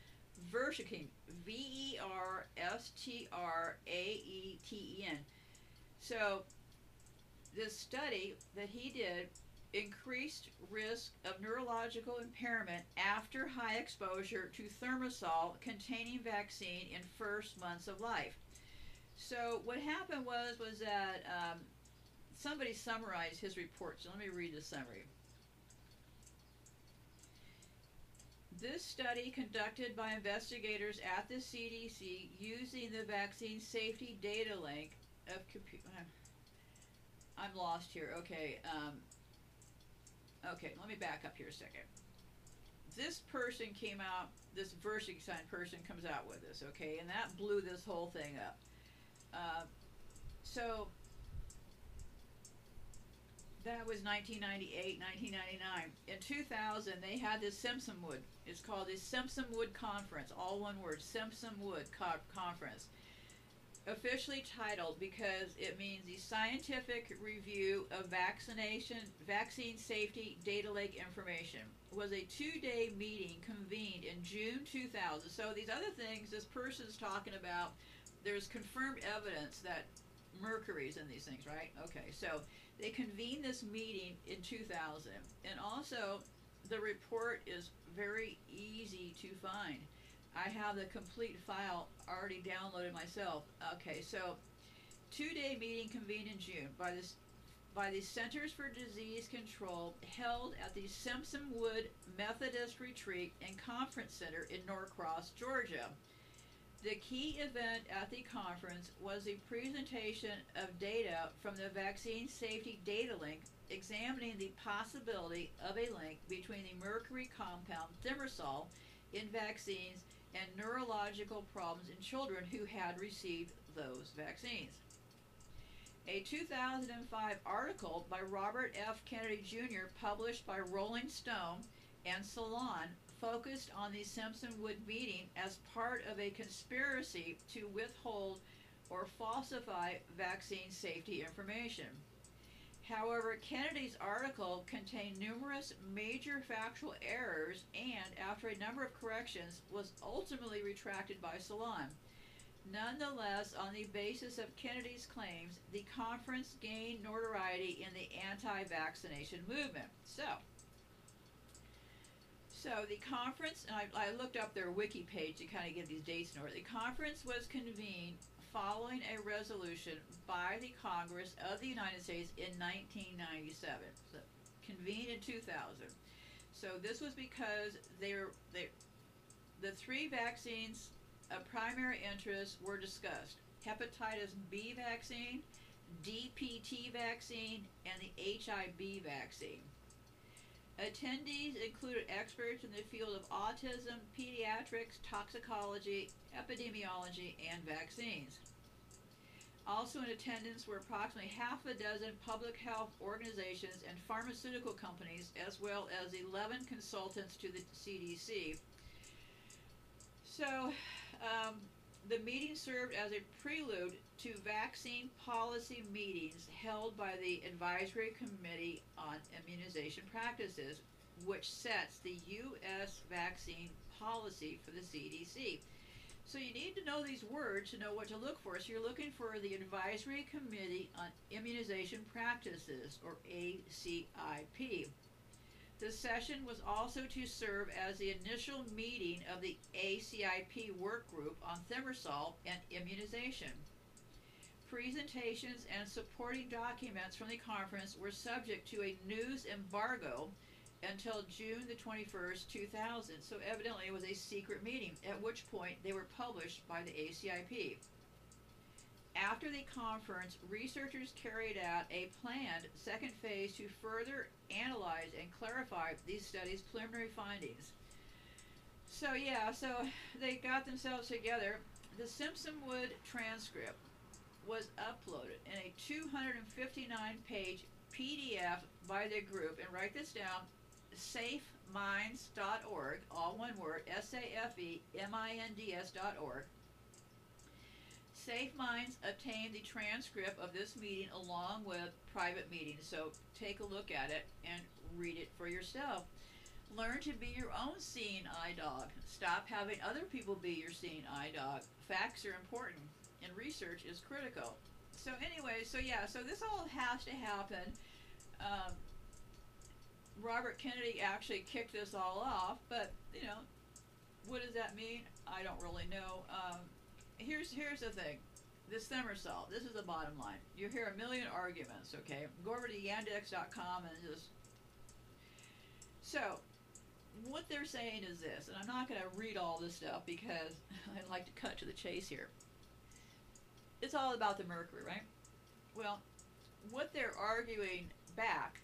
Verstraeten, V E R S T R A E T E N. So, this study that he did increased risk of neurological impairment after high exposure to thimerosal containing vaccine in first months of life. So what happened was was that um, somebody summarized his report. So let me read the summary. This study, conducted by investigators at the CDC using the vaccine safety data link of computer. I'm lost here. Okay. Um, okay, let me back up here a second. This person came out, this Versigstein person comes out with this, okay, and that blew this whole thing up. Uh, so that was 1998, 1999. In 2000, they had this Simpson Wood. It's called the Simpson Wood Conference, all one word, Simpson Wood Co- Conference. Officially titled because it means the scientific review of vaccination, vaccine safety data link information. It Was a two-day meeting convened in June 2000. So these other things, this person's talking about, there's confirmed evidence that mercury's in these things, right? Okay, so they convened this meeting in 2000, and also the report is very easy to find. I have the complete file already downloaded myself. Okay, so two-day meeting convened in June by this by the Centers for Disease Control held at the Simpson Wood Methodist Retreat and Conference Center in Norcross, Georgia. The key event at the conference was a presentation of data from the Vaccine Safety Data Link examining the possibility of a link between the mercury compound thimerosal in vaccines and neurological problems in children who had received those vaccines. A 2005 article by Robert F. Kennedy Jr., published by Rolling Stone and Salon, focused on the Simpson Wood meeting as part of a conspiracy to withhold or falsify vaccine safety information. However, Kennedy's article contained numerous major factual errors and, after a number of corrections, was ultimately retracted by Salon. Nonetheless, on the basis of Kennedy's claims, the conference gained notoriety in the anti vaccination movement. So, so the conference, and I, I looked up their wiki page to kind of get these dates in order. The conference was convened following a resolution by the Congress of the United States in 1997. So convened in 2000. So this was because they're, they the three vaccines of primary interest were discussed. Hepatitis B vaccine, DPT vaccine, and the HIB vaccine. Attendees included experts in the field of autism, pediatrics, toxicology, epidemiology, and vaccines. Also in attendance were approximately half a dozen public health organizations and pharmaceutical companies, as well as 11 consultants to the CDC. So, um, the meeting served as a prelude to vaccine policy meetings held by the Advisory Committee on Immunization Practices, which sets the U.S. vaccine policy for the CDC. So you need to know these words to know what to look for. So you're looking for the Advisory Committee on Immunization Practices, or ACIP. The session was also to serve as the initial meeting of the ACIP work group on thimerosal and immunization. Presentations and supporting documents from the conference were subject to a news embargo until June the 21st, 2000. So evidently it was a secret meeting, at which point they were published by the ACIP. After the conference, researchers carried out a planned second phase to further analyze and clarify these studies' preliminary findings. So, yeah, so they got themselves together. The Simpsonwood transcript was uploaded in a 259 page PDF by the group, and write this down safeminds.org, all one word, S A F E M I N D S.org. Safe Minds obtained the transcript of this meeting along with private meetings, so take a look at it and read it for yourself. Learn to be your own seeing eye dog. Stop having other people be your seeing eye dog. Facts are important, and research is critical. So, anyway, so yeah, so this all has to happen. Um, Robert Kennedy actually kicked this all off, but you know, what does that mean? I don't really know. Um, here's here's the thing. This thimerosal, this is the bottom line. You hear a million arguments, okay? Go over to yandex.com and just so what they're saying is this, and I'm not going to read all this stuff because I'd like to cut to the chase here. It's all about the mercury, right? Well, what they're arguing back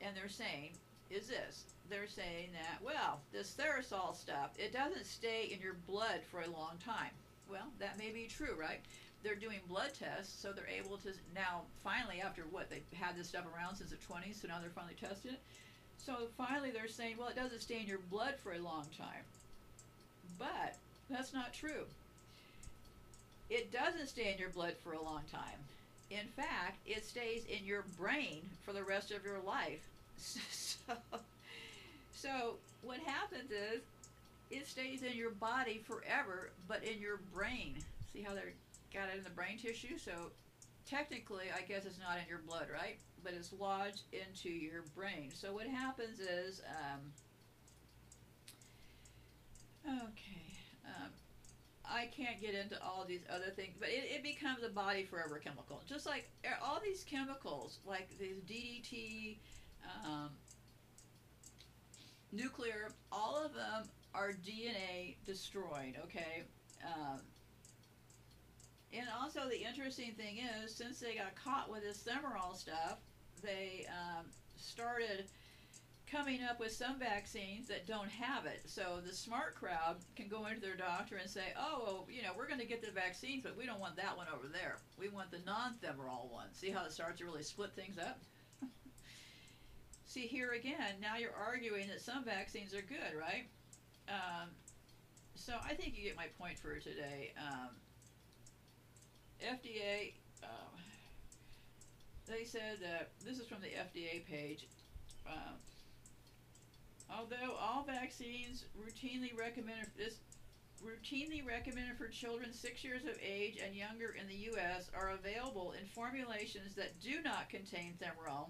and they're saying is this. They're saying that, well, this thimerosal stuff, it doesn't stay in your blood for a long time. Well, that may be true, right? They're doing blood tests, so they're able to now, finally, after what, they've had this stuff around since the 20s, so now they're finally testing it. So finally, they're saying, well, it doesn't stay in your blood for a long time. But that's not true. It doesn't stay in your blood for a long time. In fact, it stays in your brain for the rest of your life. So, so what happens is it stays in your body forever, but in your brain. See how they got it in the brain tissue? So technically, I guess it's not in your blood, right? But it's lodged into your brain. So what happens is, um, okay, I can't get into all these other things, but it, it becomes a body forever chemical. Just like uh, all these chemicals, like these DDT, um, nuclear, all of them are DNA destroyed, okay? Um, and also, the interesting thing is, since they got caught with this Thimerol stuff, they um, started coming up with some vaccines that don't have it. So the smart crowd can go into their doctor and say, "Oh, well, you know, we're going to get the vaccines, but we don't want that one over there. We want the non-Thimerol one." See how it starts to really split things up? See here again. Now you're arguing that some vaccines are good, right? Um, so I think you get my point for today. Um, FDA, uh, they said that this is from the FDA page. Uh, although all vaccines routinely recommended this routinely recommended for children six years of age and younger in the U.S. are available in formulations that do not contain Thimerol.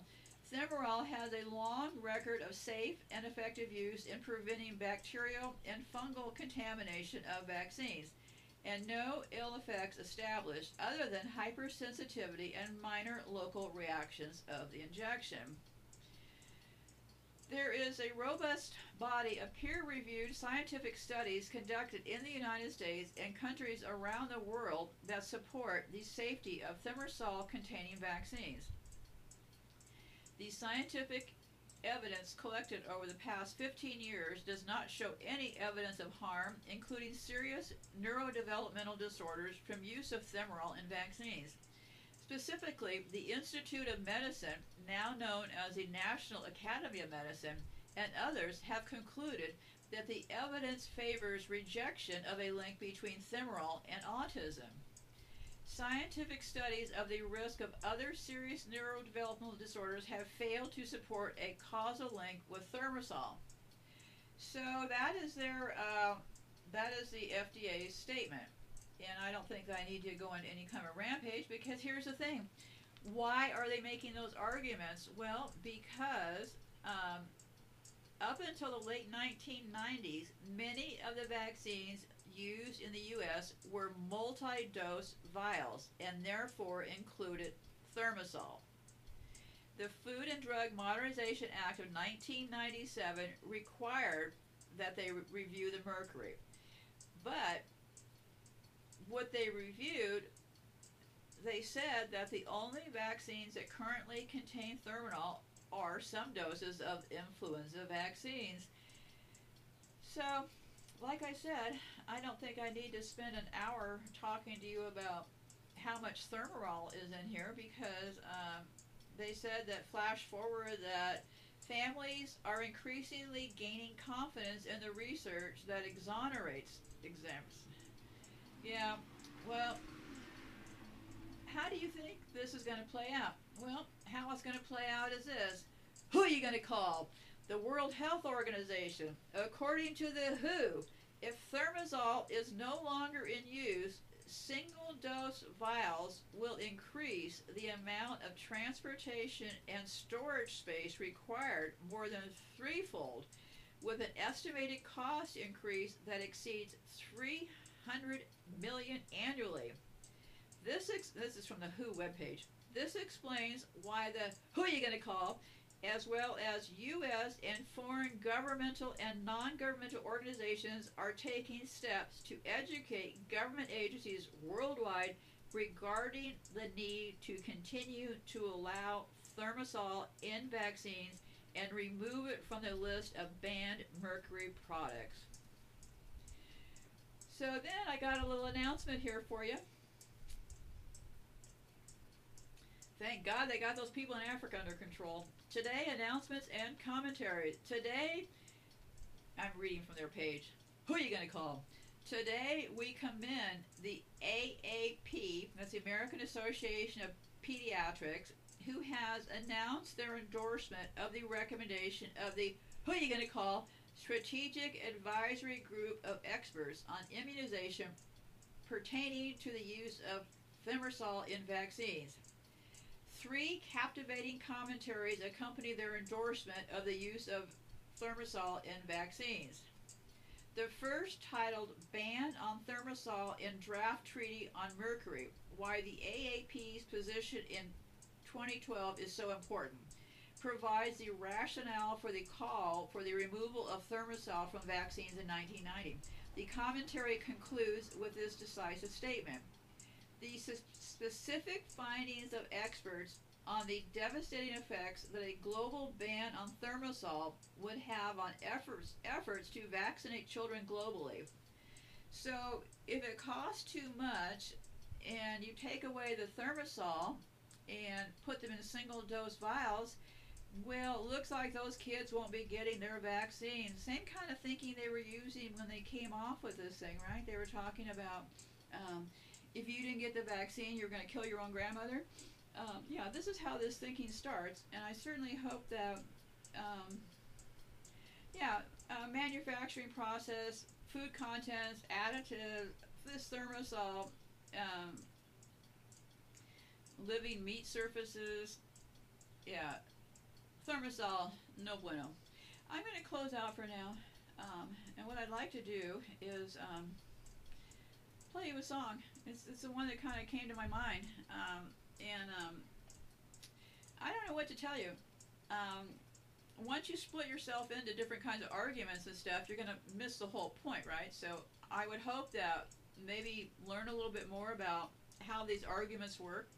Thimerol has a long record of safe and effective use in preventing bacterial and fungal contamination of vaccines and no ill effects established other than hypersensitivity and minor local reactions of the injection. There is a robust body of peer reviewed scientific studies conducted in the United States and countries around the world that support the safety of thimerosal containing vaccines. The scientific evidence collected over the past 15 years does not show any evidence of harm, including serious neurodevelopmental disorders, from use of thimerol in vaccines. Specifically, the Institute of Medicine, now known as the National Academy of Medicine, and others have concluded that the evidence favors rejection of a link between thimerol and autism. Scientific studies of the risk of other serious neurodevelopmental disorders have failed to support a causal link with thimerosal. So that is their uh, that is the FDA's statement, and I don't think that I need to go into any kind of rampage because here's the thing: why are they making those arguments? Well, because um, up until the late 1990s, many of the vaccines used in the U.S. were multi-dose vials and therefore included thimerosal. The Food and Drug Modernization Act of 1997 required that they re- review the mercury. But what they reviewed, they said that the only vaccines that currently contain thimerosal are some doses of influenza vaccines. So, like I said, I don't think I need to spend an hour talking to you about how much thimerol is in here because um, they said that flash forward that families are increasingly gaining confidence in the research that exonerates exams. Yeah, well, how do you think this is going to play out? Well, how it's going to play out is this. Who are you going to call? The World Health Organization. According to the WHO, if thimerosal is no longer in use, single dose vials will increase the amount of transportation and storage space required more than threefold, with an estimated cost increase that exceeds 300 million annually. This ex- this is from the WHO webpage. This explains why the who are you going to call as well as U.S. and foreign governmental and non governmental organizations are taking steps to educate government agencies worldwide regarding the need to continue to allow thimerosal in vaccines and remove it from the list of banned mercury products. So then I got a little announcement here for you. Thank God they got those people in Africa under control. Today, announcements and commentary. Today, I'm reading from their page. Who are you going to call? Today, we commend the AAP, that's the American Association of Pediatrics, who has announced their endorsement of the recommendation of the, who are you going to call, Strategic Advisory Group of Experts on Immunization pertaining to the use of thimerosal in vaccines. Three captivating commentaries accompany their endorsement of the use of thimerosal in vaccines. The first, titled Ban on Thimerosal in Draft Treaty on Mercury Why the AAP's Position in 2012 is So Important, provides the rationale for the call for the removal of thimerosal from vaccines in 1990. The commentary concludes with this decisive statement. The specific findings of experts on the devastating effects that a global ban on thimerosal would have on efforts efforts to vaccinate children globally. So, if it costs too much and you take away the thimerosal and put them in single dose vials, well, looks like those kids won't be getting their vaccine. Same kind of thinking they were using when they came off with this thing, right? They were talking about um, if you didn't get the vaccine, you're going to kill your own grandmother. Um, yeah, this is how this thinking starts, and I certainly hope that, um, yeah, uh, manufacturing process, food contents, additives, this thermosol, um, living meat surfaces, yeah, thimerosal, no bueno. I'm going to close out for now, um, and what I'd like to do is um, play you a song. It's, it's the one that kind of came to my mind, um, and um, I don't know what to tell you. Um, once you split yourself into different kinds of arguments and stuff, you're going to miss the whole point, right? So I would hope that maybe learn a little bit more about how these arguments work.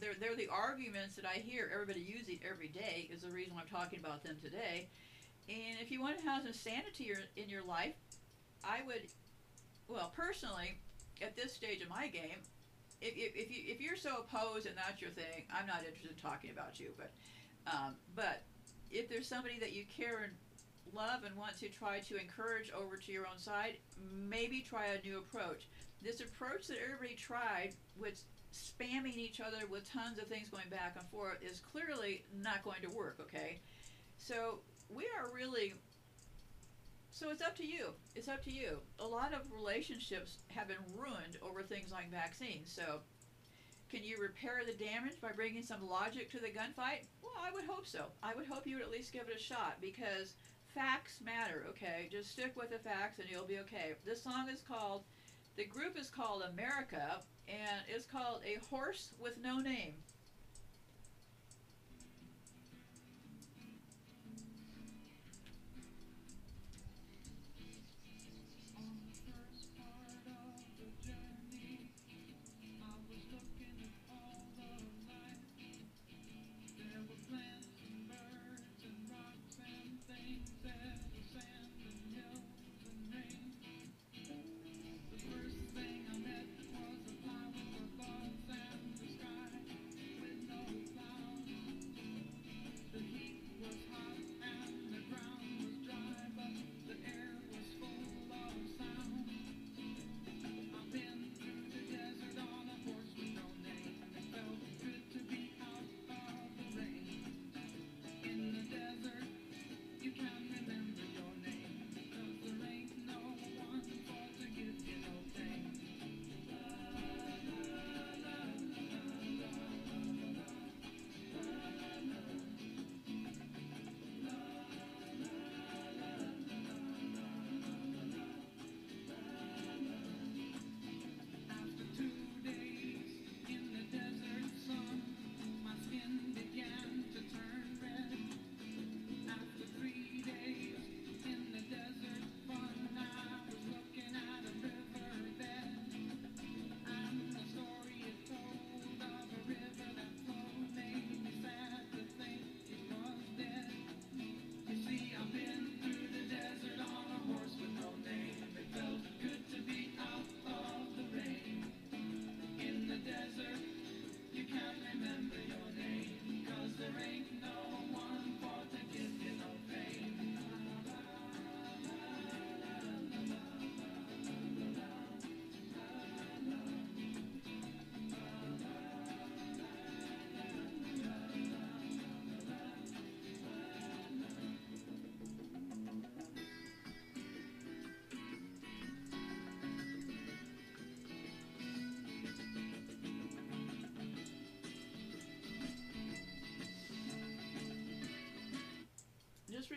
They're, they're the arguments that I hear everybody using every day is the reason why I'm talking about them today. And if you want to have some sanity in your life, I would, well, personally, at this stage of my game, if, if, if you if you're so opposed and that's your thing, I'm not interested in talking about you. But um, but if there's somebody that you care and love and want to try to encourage over to your own side, maybe try a new approach. This approach that everybody tried with spamming each other with tons of things going back and forth is clearly not going to work, okay? So we are really so it's up to you. It's up to you. A lot of relationships have been ruined over things like vaccines. So can you repair the damage by bringing some logic to the gunfight? Well, I would hope so. I would hope you would at least give it a shot because facts matter, okay? Just stick with the facts and you'll be okay. This song is called, the group is called America, and it's called A Horse with No Name.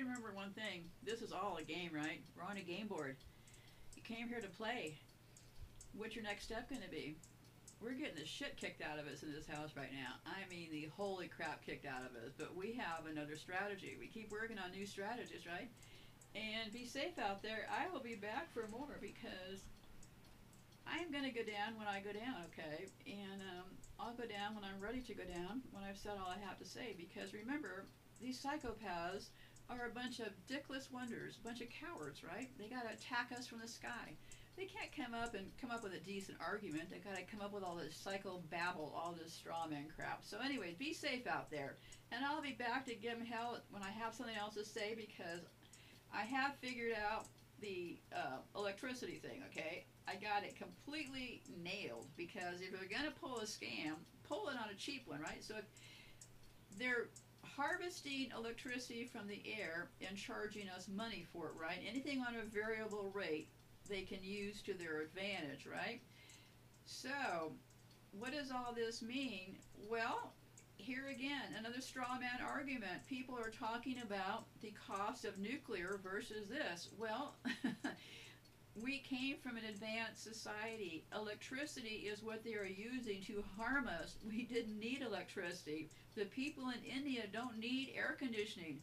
Remember one thing. This is all a game, right? We're on a game board. You came here to play. What's your next step going to be? We're getting the shit kicked out of us in this house right now. I mean, the holy crap kicked out of us. But we have another strategy. We keep working on new strategies, right? And be safe out there. I will be back for more because I am going to go down when I go down, okay? And um, I'll go down when I'm ready to go down, when I've said all I have to say. Because remember, these psychopaths are a bunch of dickless wonders, a bunch of cowards, right? They got to attack us from the sky. They can't come up and come up with a decent argument. They got to come up with all this psycho babble, all this straw man crap. So, anyways, be safe out there. And I'll be back to give hell when I have something else to say because I have figured out the uh, electricity thing, okay? I got it completely nailed because if you're to pull a scam, pull it on a cheap one, right? So if they're harvesting electricity from the air and charging us money for it, right? Anything on a variable rate they can use to their advantage, right? So, what does all this mean? Well, here again, another straw man argument. People are talking about the cost of nuclear versus this. Well, we came from an advanced society. Electricity is what they are using to harm us. We didn't need electricity. The people in India don't need air conditioning.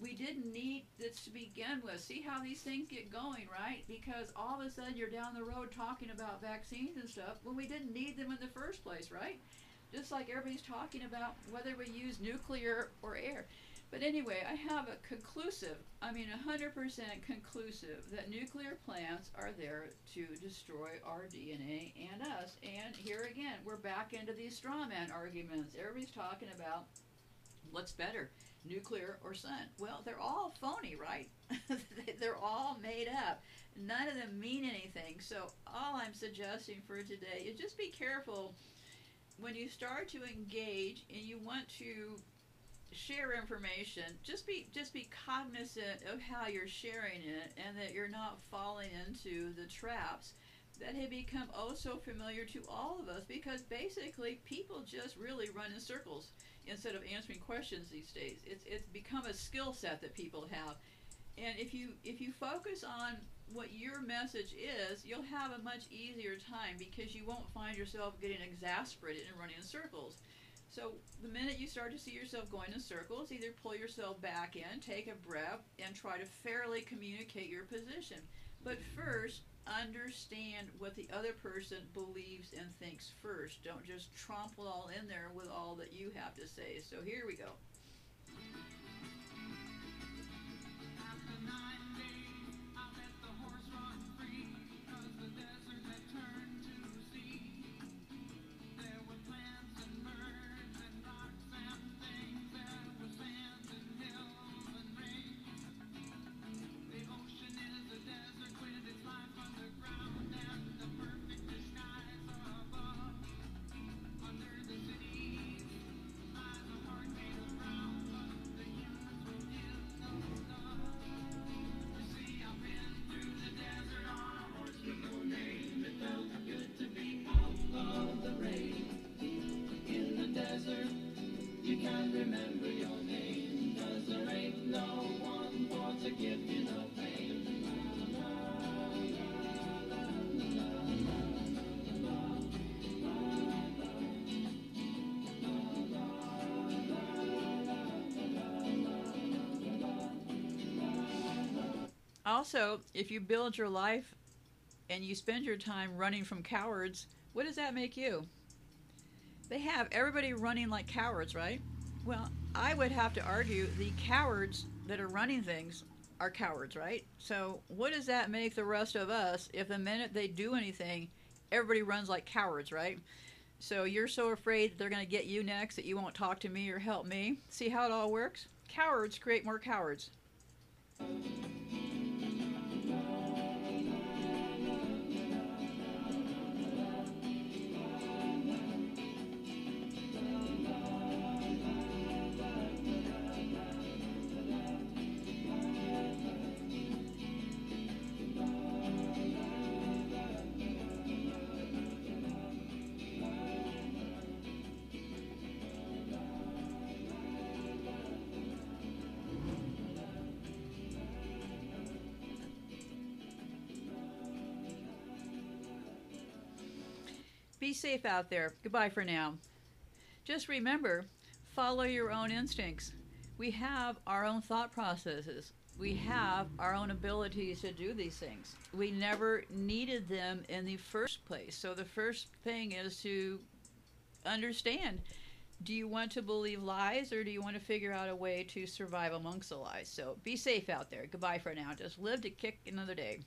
We didn't need this to begin with. See how these things get going, right? Because all of a sudden you're down the road talking about vaccines and stuff when we didn't need them in the first place, right? Just like everybody's talking about whether we use nuclear or air. But anyway, I have a conclusive, I mean 100% conclusive, that nuclear plants are there to destroy our DNA and us. And here again, we're back into these straw man arguments. Everybody's talking about What's better, nuclear or sun? Well, they're all phony, right? they're all made up. None of them mean anything. So, all I'm suggesting for today is just be careful when you start to engage and you want to share information just be just be cognizant of how you're sharing it and that you're not falling into the traps that have become oh so familiar to all of us because basically people just really run in circles instead of answering questions these days. It's it's become a skill set that people have. And if you if you focus on what your message is you'll have a much easier time because you won't find yourself getting exasperated and running in circles so the minute you start to see yourself going in circles, either pull yourself back in, take a breath, and try to fairly communicate your position. But first, understand what the other person believes and thinks first. Don't just tromp it all in there with all that you have to say. So here we go. Also, if you build your life and you spend your time running from cowards, what does that make you? They have everybody running like cowards, right? Well, I would have to argue the cowards that are running things are cowards, right? So, what does that make the rest of us if the minute they do anything, everybody runs like cowards, right? So, you're so afraid they're going to get you next that you won't talk to me or help me. See how it all works? Cowards create more cowards. Safe out there. Goodbye for now. Just remember follow your own instincts. We have our own thought processes. We have our own abilities to do these things. We never needed them in the first place. So the first thing is to understand do you want to believe lies or do you want to figure out a way to survive amongst the lies? So be safe out there. Goodbye for now. Just live to kick another day.